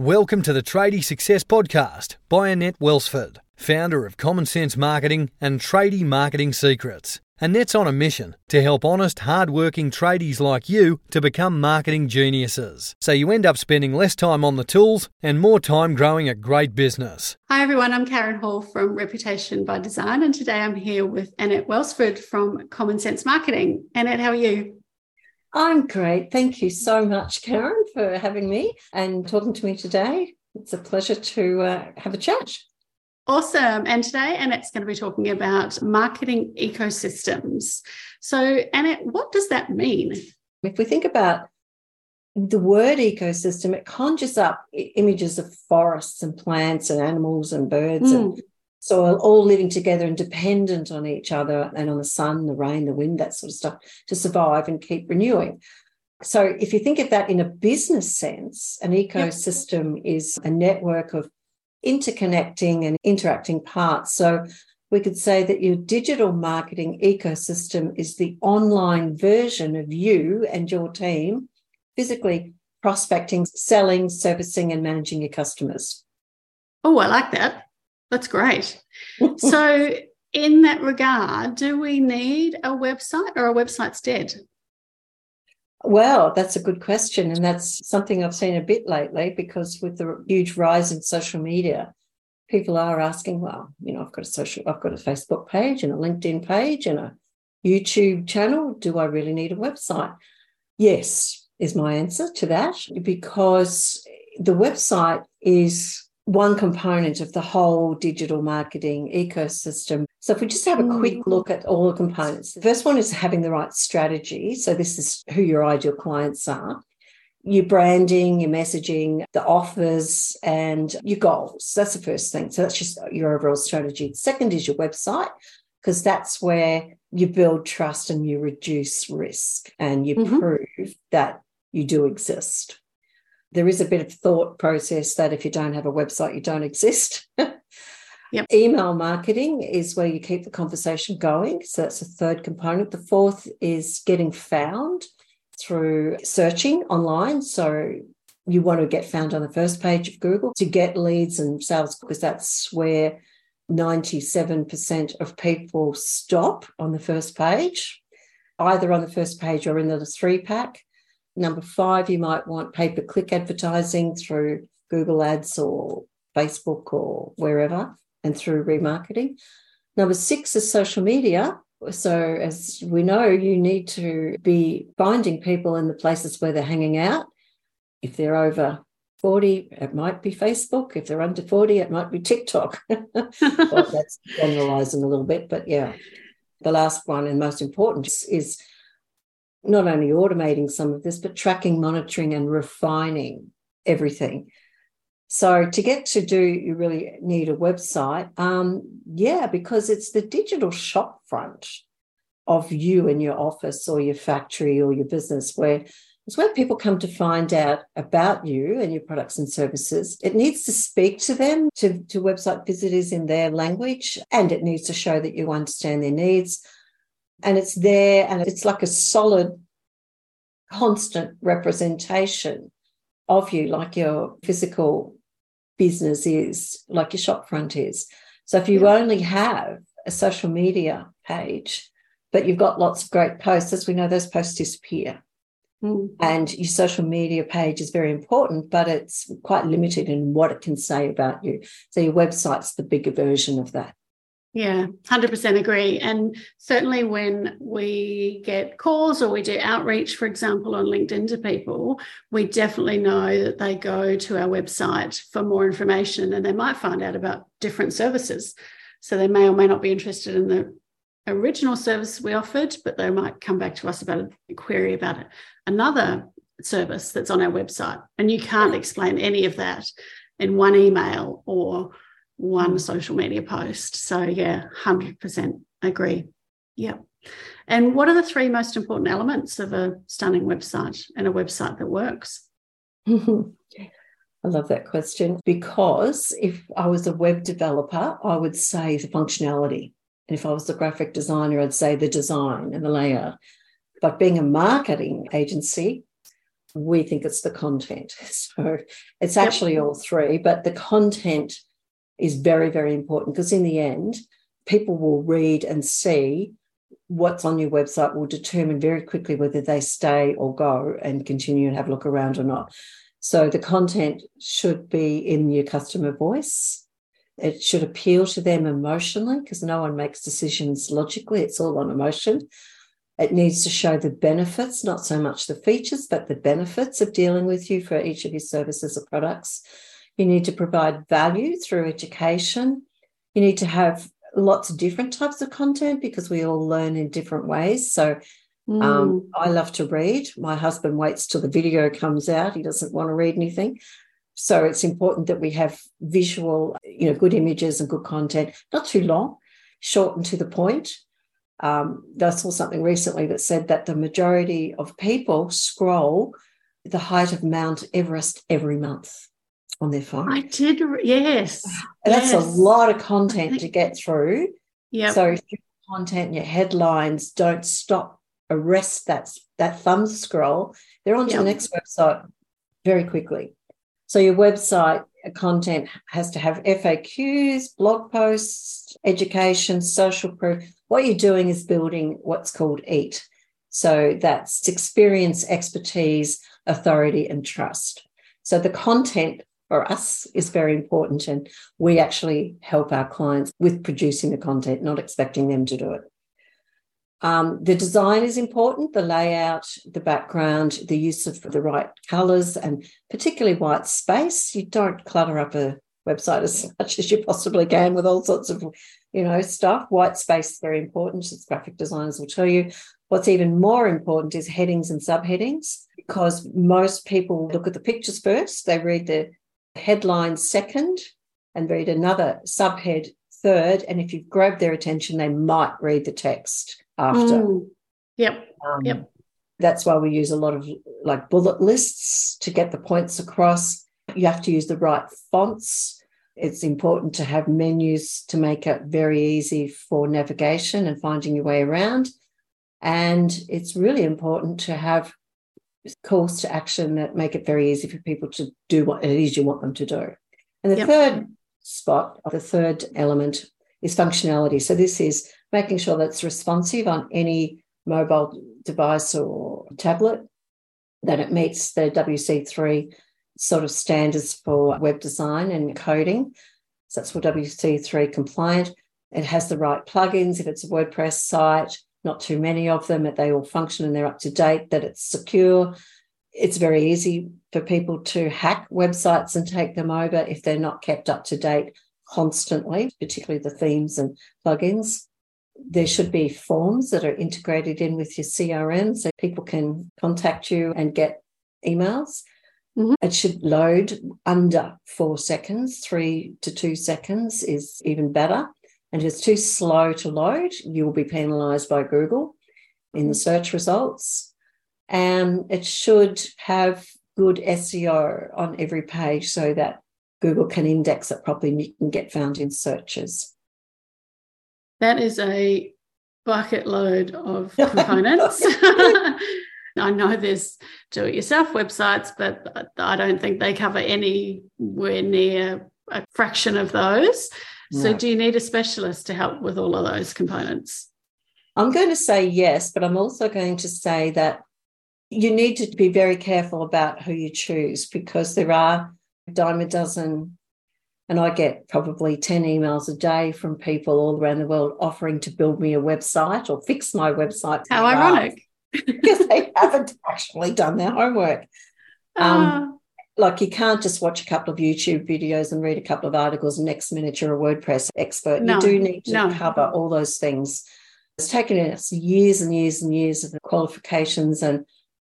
Welcome to the Tradie Success Podcast by Annette Welsford, founder of Common Sense Marketing and Tradie Marketing Secrets. Annette's on a mission to help honest, hard-working tradies like you to become marketing geniuses, so you end up spending less time on the tools and more time growing a great business. Hi everyone, I'm Karen Hall from Reputation by Design, and today I'm here with Annette Welsford from Common Sense Marketing. Annette, how are you? I'm great. Thank you so much, Karen, for having me and talking to me today. It's a pleasure to uh, have a chat. Awesome. And today, Annette's going to be talking about marketing ecosystems. So, Annette, what does that mean? If we think about the word ecosystem, it conjures up images of forests and plants and animals and birds mm. and soil all living together and dependent on each other and on the sun, the rain, the wind, that sort of stuff to survive and keep renewing. So, if you think of that in a business sense, an ecosystem yep. is a network of interconnecting and interacting parts. So, we could say that your digital marketing ecosystem is the online version of you and your team physically prospecting, selling, servicing, and managing your customers. Oh, I like that. That's great. so, in that regard, do we need a website or a website's dead? Well, that's a good question. And that's something I've seen a bit lately because with the huge rise in social media, people are asking, well, you know, I've got a social, I've got a Facebook page and a LinkedIn page and a YouTube channel. Do I really need a website? Yes, is my answer to that because the website is one component of the whole digital marketing ecosystem. So, if we just have a quick mm. look at all the components, the first one is having the right strategy. So, this is who your ideal clients are, your branding, your messaging, the offers, and your goals. That's the first thing. So, that's just your overall strategy. Second is your website, because that's where you build trust and you reduce risk and you mm-hmm. prove that you do exist there is a bit of thought process that if you don't have a website, you don't exist. Yep. Email marketing is where you keep the conversation going. So that's the third component. The fourth is getting found through searching online. So you want to get found on the first page of Google to get leads and sales because that's where 97% of people stop on the first page, either on the first page or in the three pack. Number five, you might want pay per click advertising through Google Ads or Facebook or wherever and through remarketing. Number six is social media. So, as we know, you need to be finding people in the places where they're hanging out. If they're over 40, it might be Facebook. If they're under 40, it might be TikTok. well, that's generalizing a little bit, but yeah. The last one and most important is not only automating some of this, but tracking, monitoring, and refining everything. So to get to do, you really need a website. Um, yeah, because it's the digital shop front of you and your office or your factory or your business where it's where people come to find out about you and your products and services. It needs to speak to them, to, to website visitors in their language, and it needs to show that you understand their needs, and it's there and it's like a solid constant representation of you like your physical business is like your shop front is so if you yeah. only have a social media page but you've got lots of great posts as we know those posts disappear mm. and your social media page is very important but it's quite limited in what it can say about you so your website's the bigger version of that yeah, 100% agree. And certainly when we get calls or we do outreach, for example, on LinkedIn to people, we definitely know that they go to our website for more information and they might find out about different services. So they may or may not be interested in the original service we offered, but they might come back to us about a query about it. Another service that's on our website. And you can't explain any of that in one email or one mm. social media post. So, yeah, 100% agree. Yep. And what are the three most important elements of a stunning website and a website that works? I love that question because if I was a web developer, I would say the functionality. And if I was a graphic designer, I'd say the design and the layout. But being a marketing agency, we think it's the content. So it's actually all three, but the content is very, very important because in the end, people will read and see what's on your website will determine very quickly whether they stay or go and continue and have a look around or not. So the content should be in your customer voice. It should appeal to them emotionally because no one makes decisions logically, it's all on emotion. It needs to show the benefits, not so much the features, but the benefits of dealing with you for each of your services or products. You need to provide value through education. You need to have lots of different types of content because we all learn in different ways. So um, mm. I love to read. My husband waits till the video comes out. He doesn't want to read anything. So it's important that we have visual, you know, good images and good content, not too long, short and to the point. Um, I saw something recently that said that the majority of people scroll the height of Mount Everest every month on their phone. I did, yes. That's yes. a lot of content think, to get through. Yeah. So if your content, your headlines don't stop, arrest that that thumb scroll, they're on to yep. the next website very quickly. So your website uh, content has to have FAQs, blog posts, education, social proof. What you're doing is building what's called EAT. So that's experience, expertise, authority, and trust. So the content for us is very important. And we actually help our clients with producing the content, not expecting them to do it. Um, the design is important, the layout, the background, the use of the right colors, and particularly white space. You don't clutter up a website as much as you possibly can with all sorts of, you know, stuff. White space is very important, as graphic designers will tell you. What's even more important is headings and subheadings, because most people look at the pictures first. They read the headline second and read another subhead third. And if you've grabbed their attention, they might read the text after. Mm. Yep. Um, yep. That's why we use a lot of like bullet lists to get the points across. You have to use the right fonts. It's important to have menus to make it very easy for navigation and finding your way around. And it's really important to have calls to action that make it very easy for people to do what it is you want them to do. And the yep. third spot, the third element is functionality. So this is making sure that it's responsive on any mobile device or tablet, that it meets the WC3 sort of standards for web design and coding. So that's for WC3 compliant. It has the right plugins if it's a WordPress site not too many of them, that they all function and they're up to date, that it's secure. It's very easy for people to hack websites and take them over if they're not kept up to date constantly, particularly the themes and plugins. There should be forms that are integrated in with your CRM so people can contact you and get emails. Mm-hmm. It should load under four seconds, three to two seconds is even better and if it's too slow to load, you will be penalized by Google in the mm. search results. And it should have good SEO on every page so that Google can index it properly and you can get found in searches. That is a bucket load of components. I know there's do it yourself websites, but I don't think they cover anywhere near a fraction of those. So, do you need a specialist to help with all of those components? I'm going to say yes, but I'm also going to say that you need to be very careful about who you choose because there are a dime a dozen, and I get probably 10 emails a day from people all around the world offering to build me a website or fix my website. How ironic. because they haven't actually done their homework. Um, ah like you can't just watch a couple of YouTube videos and read a couple of articles and next minute you're a WordPress expert. No, you do need to no. cover all those things. It's taken us years and years and years of qualifications and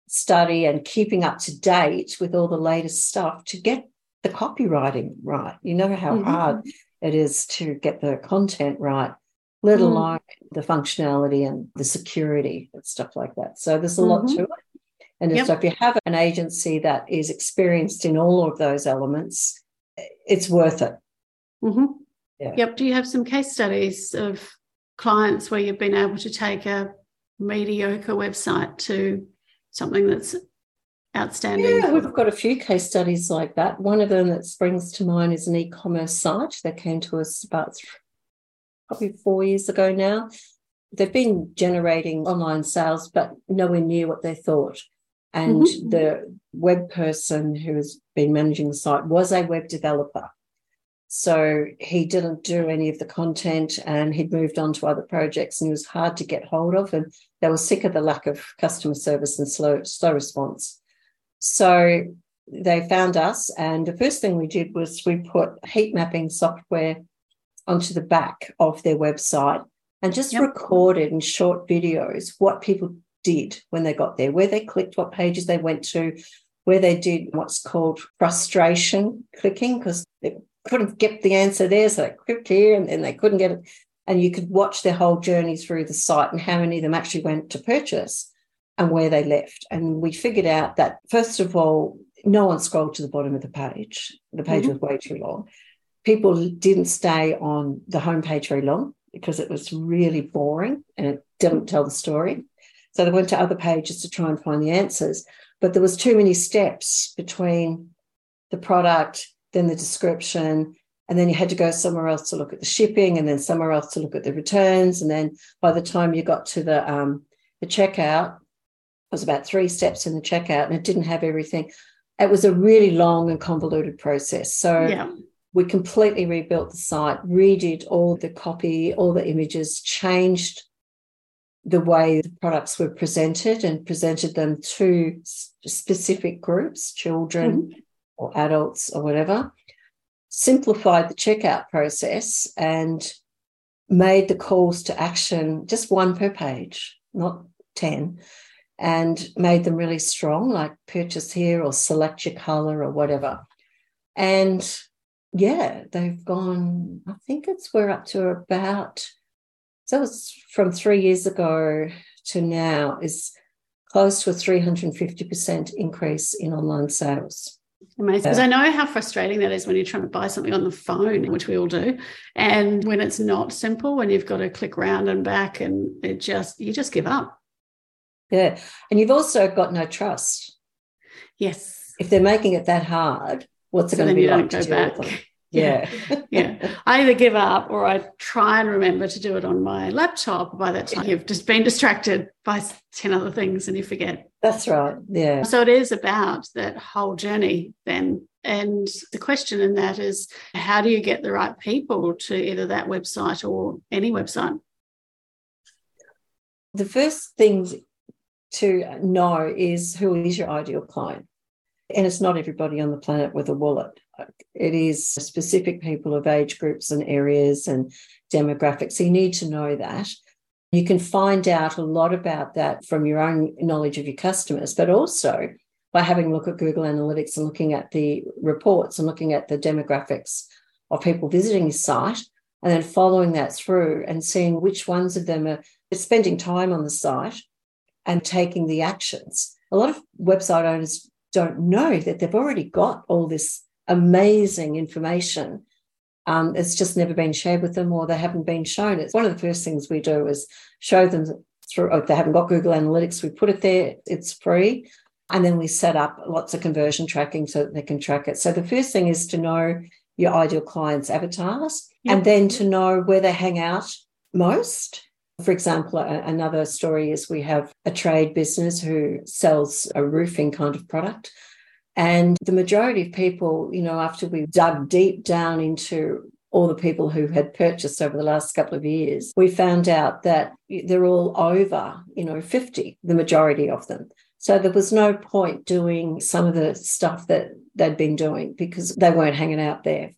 study and keeping up to date with all the latest stuff to get the copywriting right. You know how mm-hmm. hard it is to get the content right, let mm. alone the functionality and the security and stuff like that. So there's a mm-hmm. lot to it. And yep. so if you have an agency that is experienced in all of those elements, it's worth it. Mm-hmm. Yeah. Yep. Do you have some case studies of clients where you've been able to take a mediocre website to something that's outstanding? Yeah, we've got a few case studies like that. One of them that springs to mind is an e-commerce site that came to us about probably four years ago now. They've been generating online sales, but nowhere near what they thought. And mm-hmm. the web person who has been managing the site was a web developer. So he didn't do any of the content and he'd moved on to other projects and he was hard to get hold of. And they were sick of the lack of customer service and slow, slow response. So they found us. And the first thing we did was we put heat mapping software onto the back of their website and just yep. recorded in short videos what people did when they got there, where they clicked, what pages they went to, where they did what's called frustration clicking because they couldn't get the answer there. So they clicked here and then they couldn't get it. And you could watch their whole journey through the site and how many of them actually went to purchase and where they left. And we figured out that, first of all, no one scrolled to the bottom of the page. The page mm-hmm. was way too long. People didn't stay on the homepage very long because it was really boring and it didn't tell the story. So they went to other pages to try and find the answers. But there was too many steps between the product, then the description, and then you had to go somewhere else to look at the shipping, and then somewhere else to look at the returns. And then by the time you got to the um, the checkout, it was about three steps in the checkout, and it didn't have everything. It was a really long and convoluted process. So yeah. we completely rebuilt the site, redid all the copy, all the images, changed the way the products were presented and presented them to specific groups, children mm-hmm. or adults or whatever, simplified the checkout process and made the calls to action just one per page, not 10, and made them really strong, like purchase here or select your color or whatever. And yeah, they've gone, I think it's we're up to about so was from three years ago to now is close to a 350% increase in online sales. Amazing. Because I know how frustrating that is when you're trying to buy something on the phone, which we all do. And when it's not simple, when you've got to click round and back and it just, you just give up. Yeah. And you've also got no trust. Yes. If they're making it that hard, what's so it going to be like to deal with them? Yeah. Yeah. I either give up or i try and remember to do it on my laptop by that time. You've just been distracted by 10 other things and you forget. That's right. Yeah. So it is about that whole journey then. And the question in that is how do you get the right people to either that website or any website? The first thing to know is who is your ideal client? And it's not everybody on the planet with a wallet it is specific people of age groups and areas and demographics. So you need to know that. You can find out a lot about that from your own knowledge of your customers, but also by having a look at Google Analytics and looking at the reports and looking at the demographics of people visiting your site, and then following that through and seeing which ones of them are spending time on the site and taking the actions. A lot of website owners don't know that they've already got all this amazing information. Um, it's just never been shared with them or they haven't been shown. It's one of the first things we do is show them through, oh, if they haven't got Google Analytics, we put it there, it's free. And then we set up lots of conversion tracking so that they can track it. So the first thing is to know your ideal clients' avatars yep. and then to know where they hang out most. For example, another story is we have a trade business who sells a roofing kind of product. And the majority of people, you know, after we dug deep down into all the people who had purchased over the last couple of years, we found out that they're all over, you know, 50, the majority of them. So there was no point doing some of the stuff that they'd been doing because they weren't hanging out there.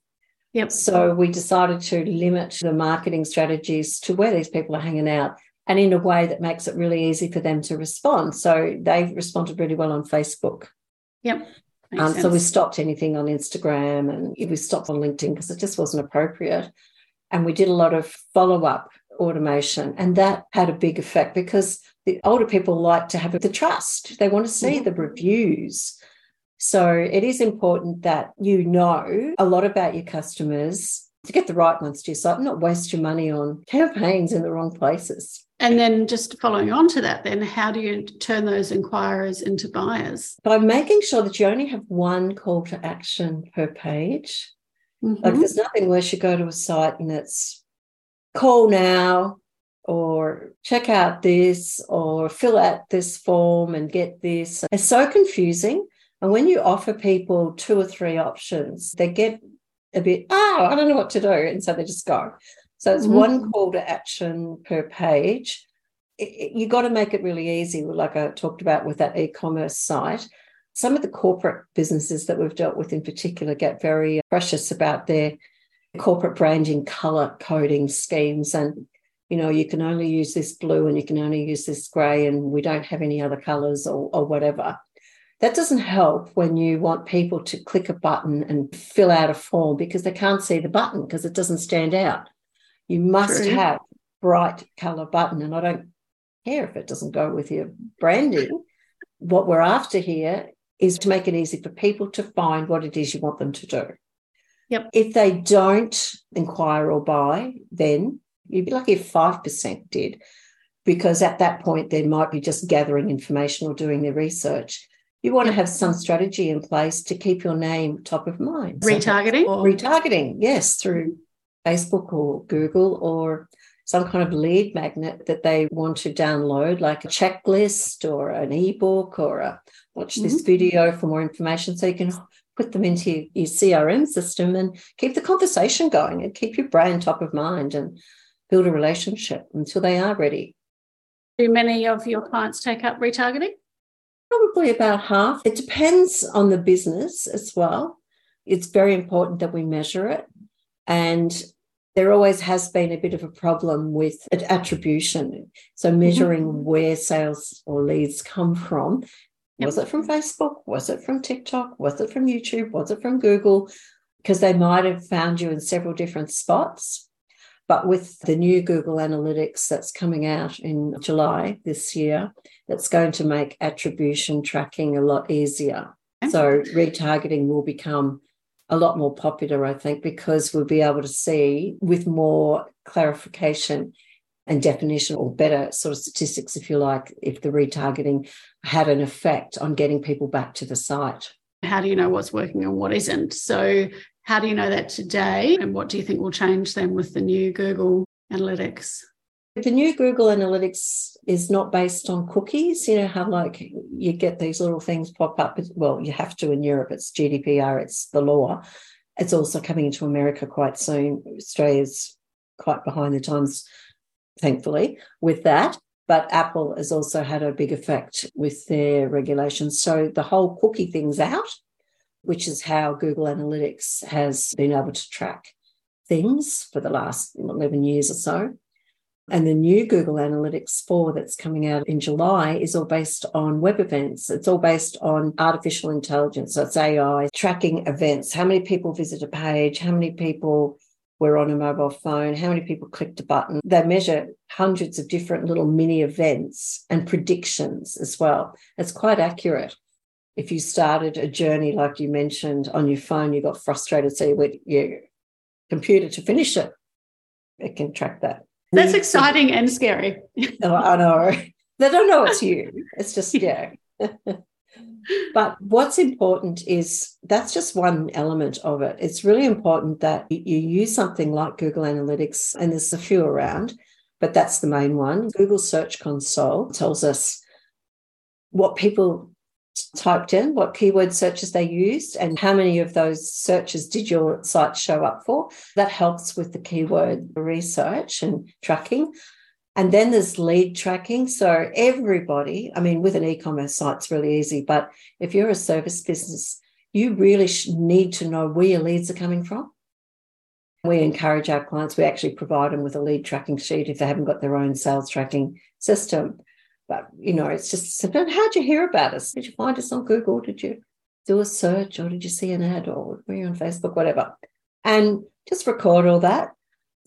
Yep. So we decided to limit the marketing strategies to where these people are hanging out and in a way that makes it really easy for them to respond. So they've responded really well on Facebook. Yep. Um, so we stopped anything on Instagram and we stopped on LinkedIn because it just wasn't appropriate. And we did a lot of follow up automation. And that had a big effect because the older people like to have the trust, they want to see the reviews. So it is important that you know a lot about your customers to get the right ones to your site, not waste your money on campaigns in the wrong places. And then just following on to that, then how do you turn those inquirers into buyers? By making sure that you only have one call to action per page. Mm-hmm. Like there's nothing worse you go to a site and it's call now or check out this or fill out this form and get this. It's so confusing. And when you offer people two or three options, they get a bit, oh, I don't know what to do. And so they just go. So it's mm-hmm. one call to action per page. It, it, you got to make it really easy, like I talked about with that e commerce site. Some of the corporate businesses that we've dealt with in particular get very precious about their corporate branding color coding schemes. And, you know, you can only use this blue and you can only use this gray, and we don't have any other colors or, or whatever. That doesn't help when you want people to click a button and fill out a form because they can't see the button because it doesn't stand out. You must True. have bright color button. And I don't care if it doesn't go with your branding. what we're after here is to make it easy for people to find what it is you want them to do. Yep. If they don't inquire or buy, then you'd be lucky if 5% did, because at that point, they might be just gathering information or doing their research. You want to have some strategy in place to keep your name top of mind. Retargeting? So, retargeting, yes, through Facebook or Google or some kind of lead magnet that they want to download, like a checklist or an ebook or a watch this mm-hmm. video for more information. So you can put them into your CRM system and keep the conversation going and keep your brand top of mind and build a relationship until they are ready. Do many of your clients take up retargeting? Probably about half. It depends on the business as well. It's very important that we measure it. And there always has been a bit of a problem with attribution. So mm-hmm. measuring mm-hmm. where sales or leads come from. Yep. Was it from Facebook? Was it from TikTok? Was it from YouTube? Was it from Google? Because they might have found you in several different spots. But with the new Google Analytics that's coming out in July this year, that's going to make attribution tracking a lot easier. So retargeting will become a lot more popular, I think, because we'll be able to see with more clarification and definition or better sort of statistics, if you like, if the retargeting had an effect on getting people back to the site. How do you know what's working and what isn't? So, how do you know that today? And what do you think will change then with the new Google Analytics? The new Google Analytics is not based on cookies. You know how like you get these little things pop up. Well, you have to in Europe. It's GDPR. It's the law. It's also coming into America quite soon. Australia's quite behind the times, thankfully, with that. But Apple has also had a big effect with their regulations. So the whole cookie thing's out, which is how Google Analytics has been able to track things for the last 11 years or so. And the new Google Analytics 4 that's coming out in July is all based on web events. It's all based on artificial intelligence. So it's AI tracking events. How many people visit a page? How many people were on a mobile phone? How many people clicked a button? They measure hundreds of different little mini events and predictions as well. It's quite accurate. If you started a journey, like you mentioned on your phone, you got frustrated, so you went your computer to finish it. It can track that. That's exciting and scary. oh, I know. They don't know it's you. It's just, yeah. but what's important is that's just one element of it. It's really important that you use something like Google Analytics, and there's a few around, but that's the main one. Google Search Console tells us what people typed in, what keyword searches they used, and how many of those searches did your site show up for. That helps with the keyword research and tracking. And then there's lead tracking. So everybody, I mean, with an e-commerce site, it's really easy. But if you're a service business, you really need to know where your leads are coming from. We encourage our clients, we actually provide them with a lead tracking sheet if they haven't got their own sales tracking system. But you know, it's just. How'd you hear about us? Did you find us on Google? Did you do a search or did you see an ad or were you on Facebook, whatever? And just record all that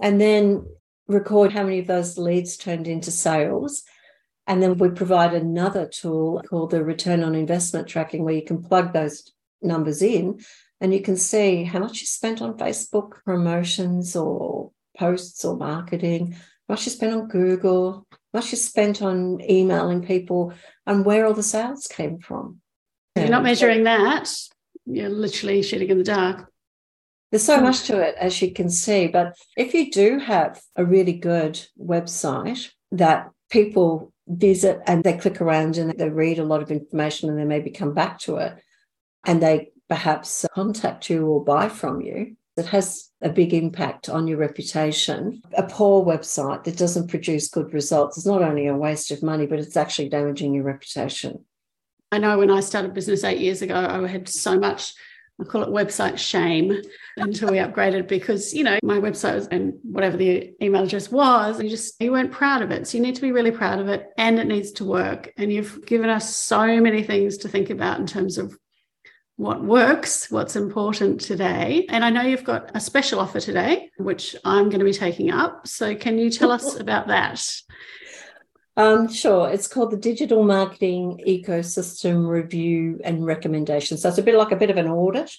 and then record how many of those leads turned into sales. And then we provide another tool called the return on investment tracking where you can plug those numbers in and you can see how much you spent on Facebook promotions or posts or marketing, how much you spent on Google, much is spent on emailing people and where all the sales came from. If you're not measuring that, you're literally shooting in the dark. There's so much to it, as you can see. But if you do have a really good website that people visit and they click around and they read a lot of information and they maybe come back to it and they perhaps contact you or buy from you, it has a big impact on your reputation. A poor website that doesn't produce good results is not only a waste of money, but it's actually damaging your reputation. I know when I started business eight years ago, I had so much I call it website shame until we upgraded because, you know, my website was and whatever the email address was, you just, you weren't proud of it. So you need to be really proud of it and it needs to work. And you've given us so many things to think about in terms of what works, what's important today. And I know you've got a special offer today, which I'm going to be taking up. So can you tell us about that? Um, sure. It's called the Digital Marketing Ecosystem Review and Recommendation. So it's a bit like a bit of an audit.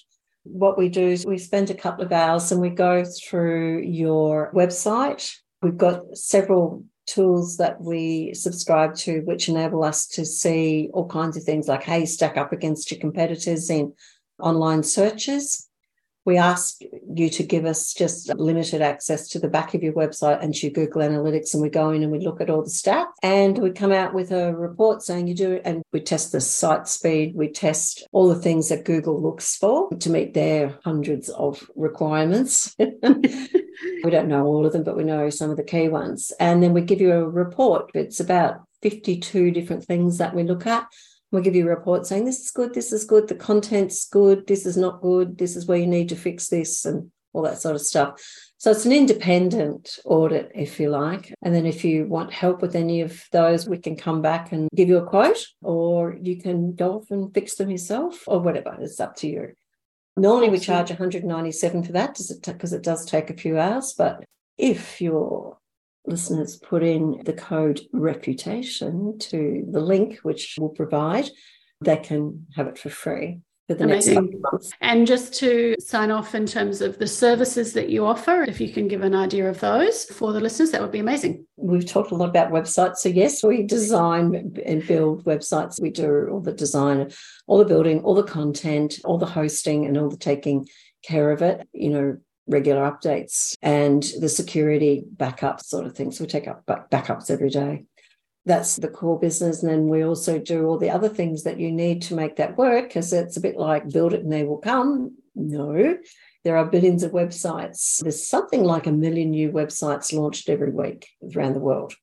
What we do is we spend a couple of hours and we go through your website. We've got several tools that we subscribe to which enable us to see all kinds of things like how you stack up against your competitors in online searches we ask you to give us just limited access to the back of your website and to Google Analytics, and we go in and we look at all the stats, and we come out with a report saying you do it, and we test the site speed, we test all the things that Google looks for to meet their hundreds of requirements. we don't know all of them, but we know some of the key ones, and then we give you a report. It's about 52 different things that we look at We'll give you a report saying this is good, this is good, the content's good, this is not good, this is where you need to fix this, and all that sort of stuff. So it's an independent audit, if you like. And then if you want help with any of those, we can come back and give you a quote, or you can go off and fix them yourself, or whatever. It's up to you. Normally, we charge 197 for that because it does take a few hours. But if you're listeners put in the code reputation to the link, which we'll provide, they can have it for free. For the Amazing. next months. And just to sign off in terms of the services that you offer, if you can give an idea of those for the listeners, that would be amazing. We've talked a lot about websites. So, yes, we design and build websites. We do all the design, all the building, all the content, all the hosting, and all the taking care of it. You know, regular updates and the security backup sort of things. We take up backups every day. That's the core business. And then we also do all the other things that you need to make that work because it's a bit like build it and they will come. No, there are billions of websites. There's something like a million new websites launched every week around the world.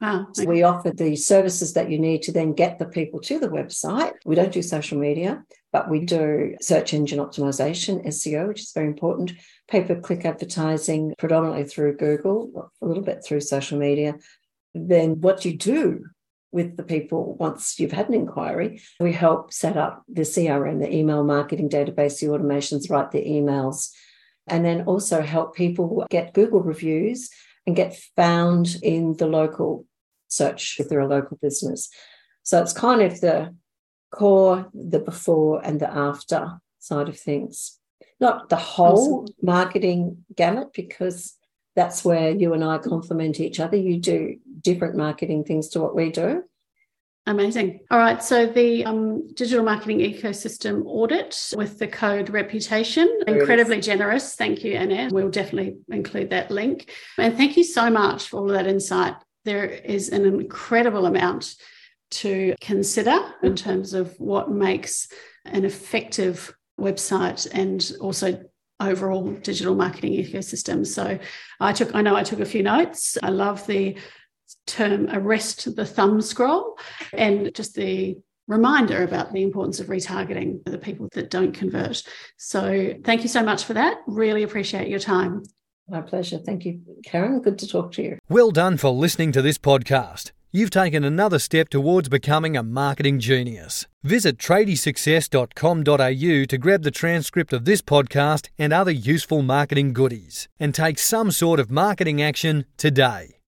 Wow. So we offer the services that you need to then get the people to the website. We don't do social media, but we mm. do search engine optimization, SEO, which is very important, pay per click advertising, predominantly through Google, a little bit through social media. Then what you do with the people once you've had an inquiry, we help set up the CRM, the email marketing database, the automations, write the emails, and then also help people get Google reviews and get found in the local search if they're a local business. So it's kind of the core, the before, and the after side of things. Not the whole awesome. marketing gamut, because that's where you and I complement each other. You do different marketing things to what we do. Amazing. All right. So the um, digital marketing ecosystem audit with the code reputation, incredibly generous. Thank you, Annette. We'll definitely include that link. And thank you so much for all of that insight there is an incredible amount to consider in terms of what makes an effective website and also overall digital marketing ecosystem. So I took I know I took a few notes. I love the term arrest the thumb scroll and just the reminder about the importance of retargeting the people that don't convert. So thank you so much for that. Really appreciate your time. My pleasure. Thank you, Karen. Good to talk to you. Well done for listening to this podcast. You've taken another step towards becoming a marketing genius. Visit tradiesuccess.com.au to grab the transcript of this podcast and other useful marketing goodies and take some sort of marketing action today.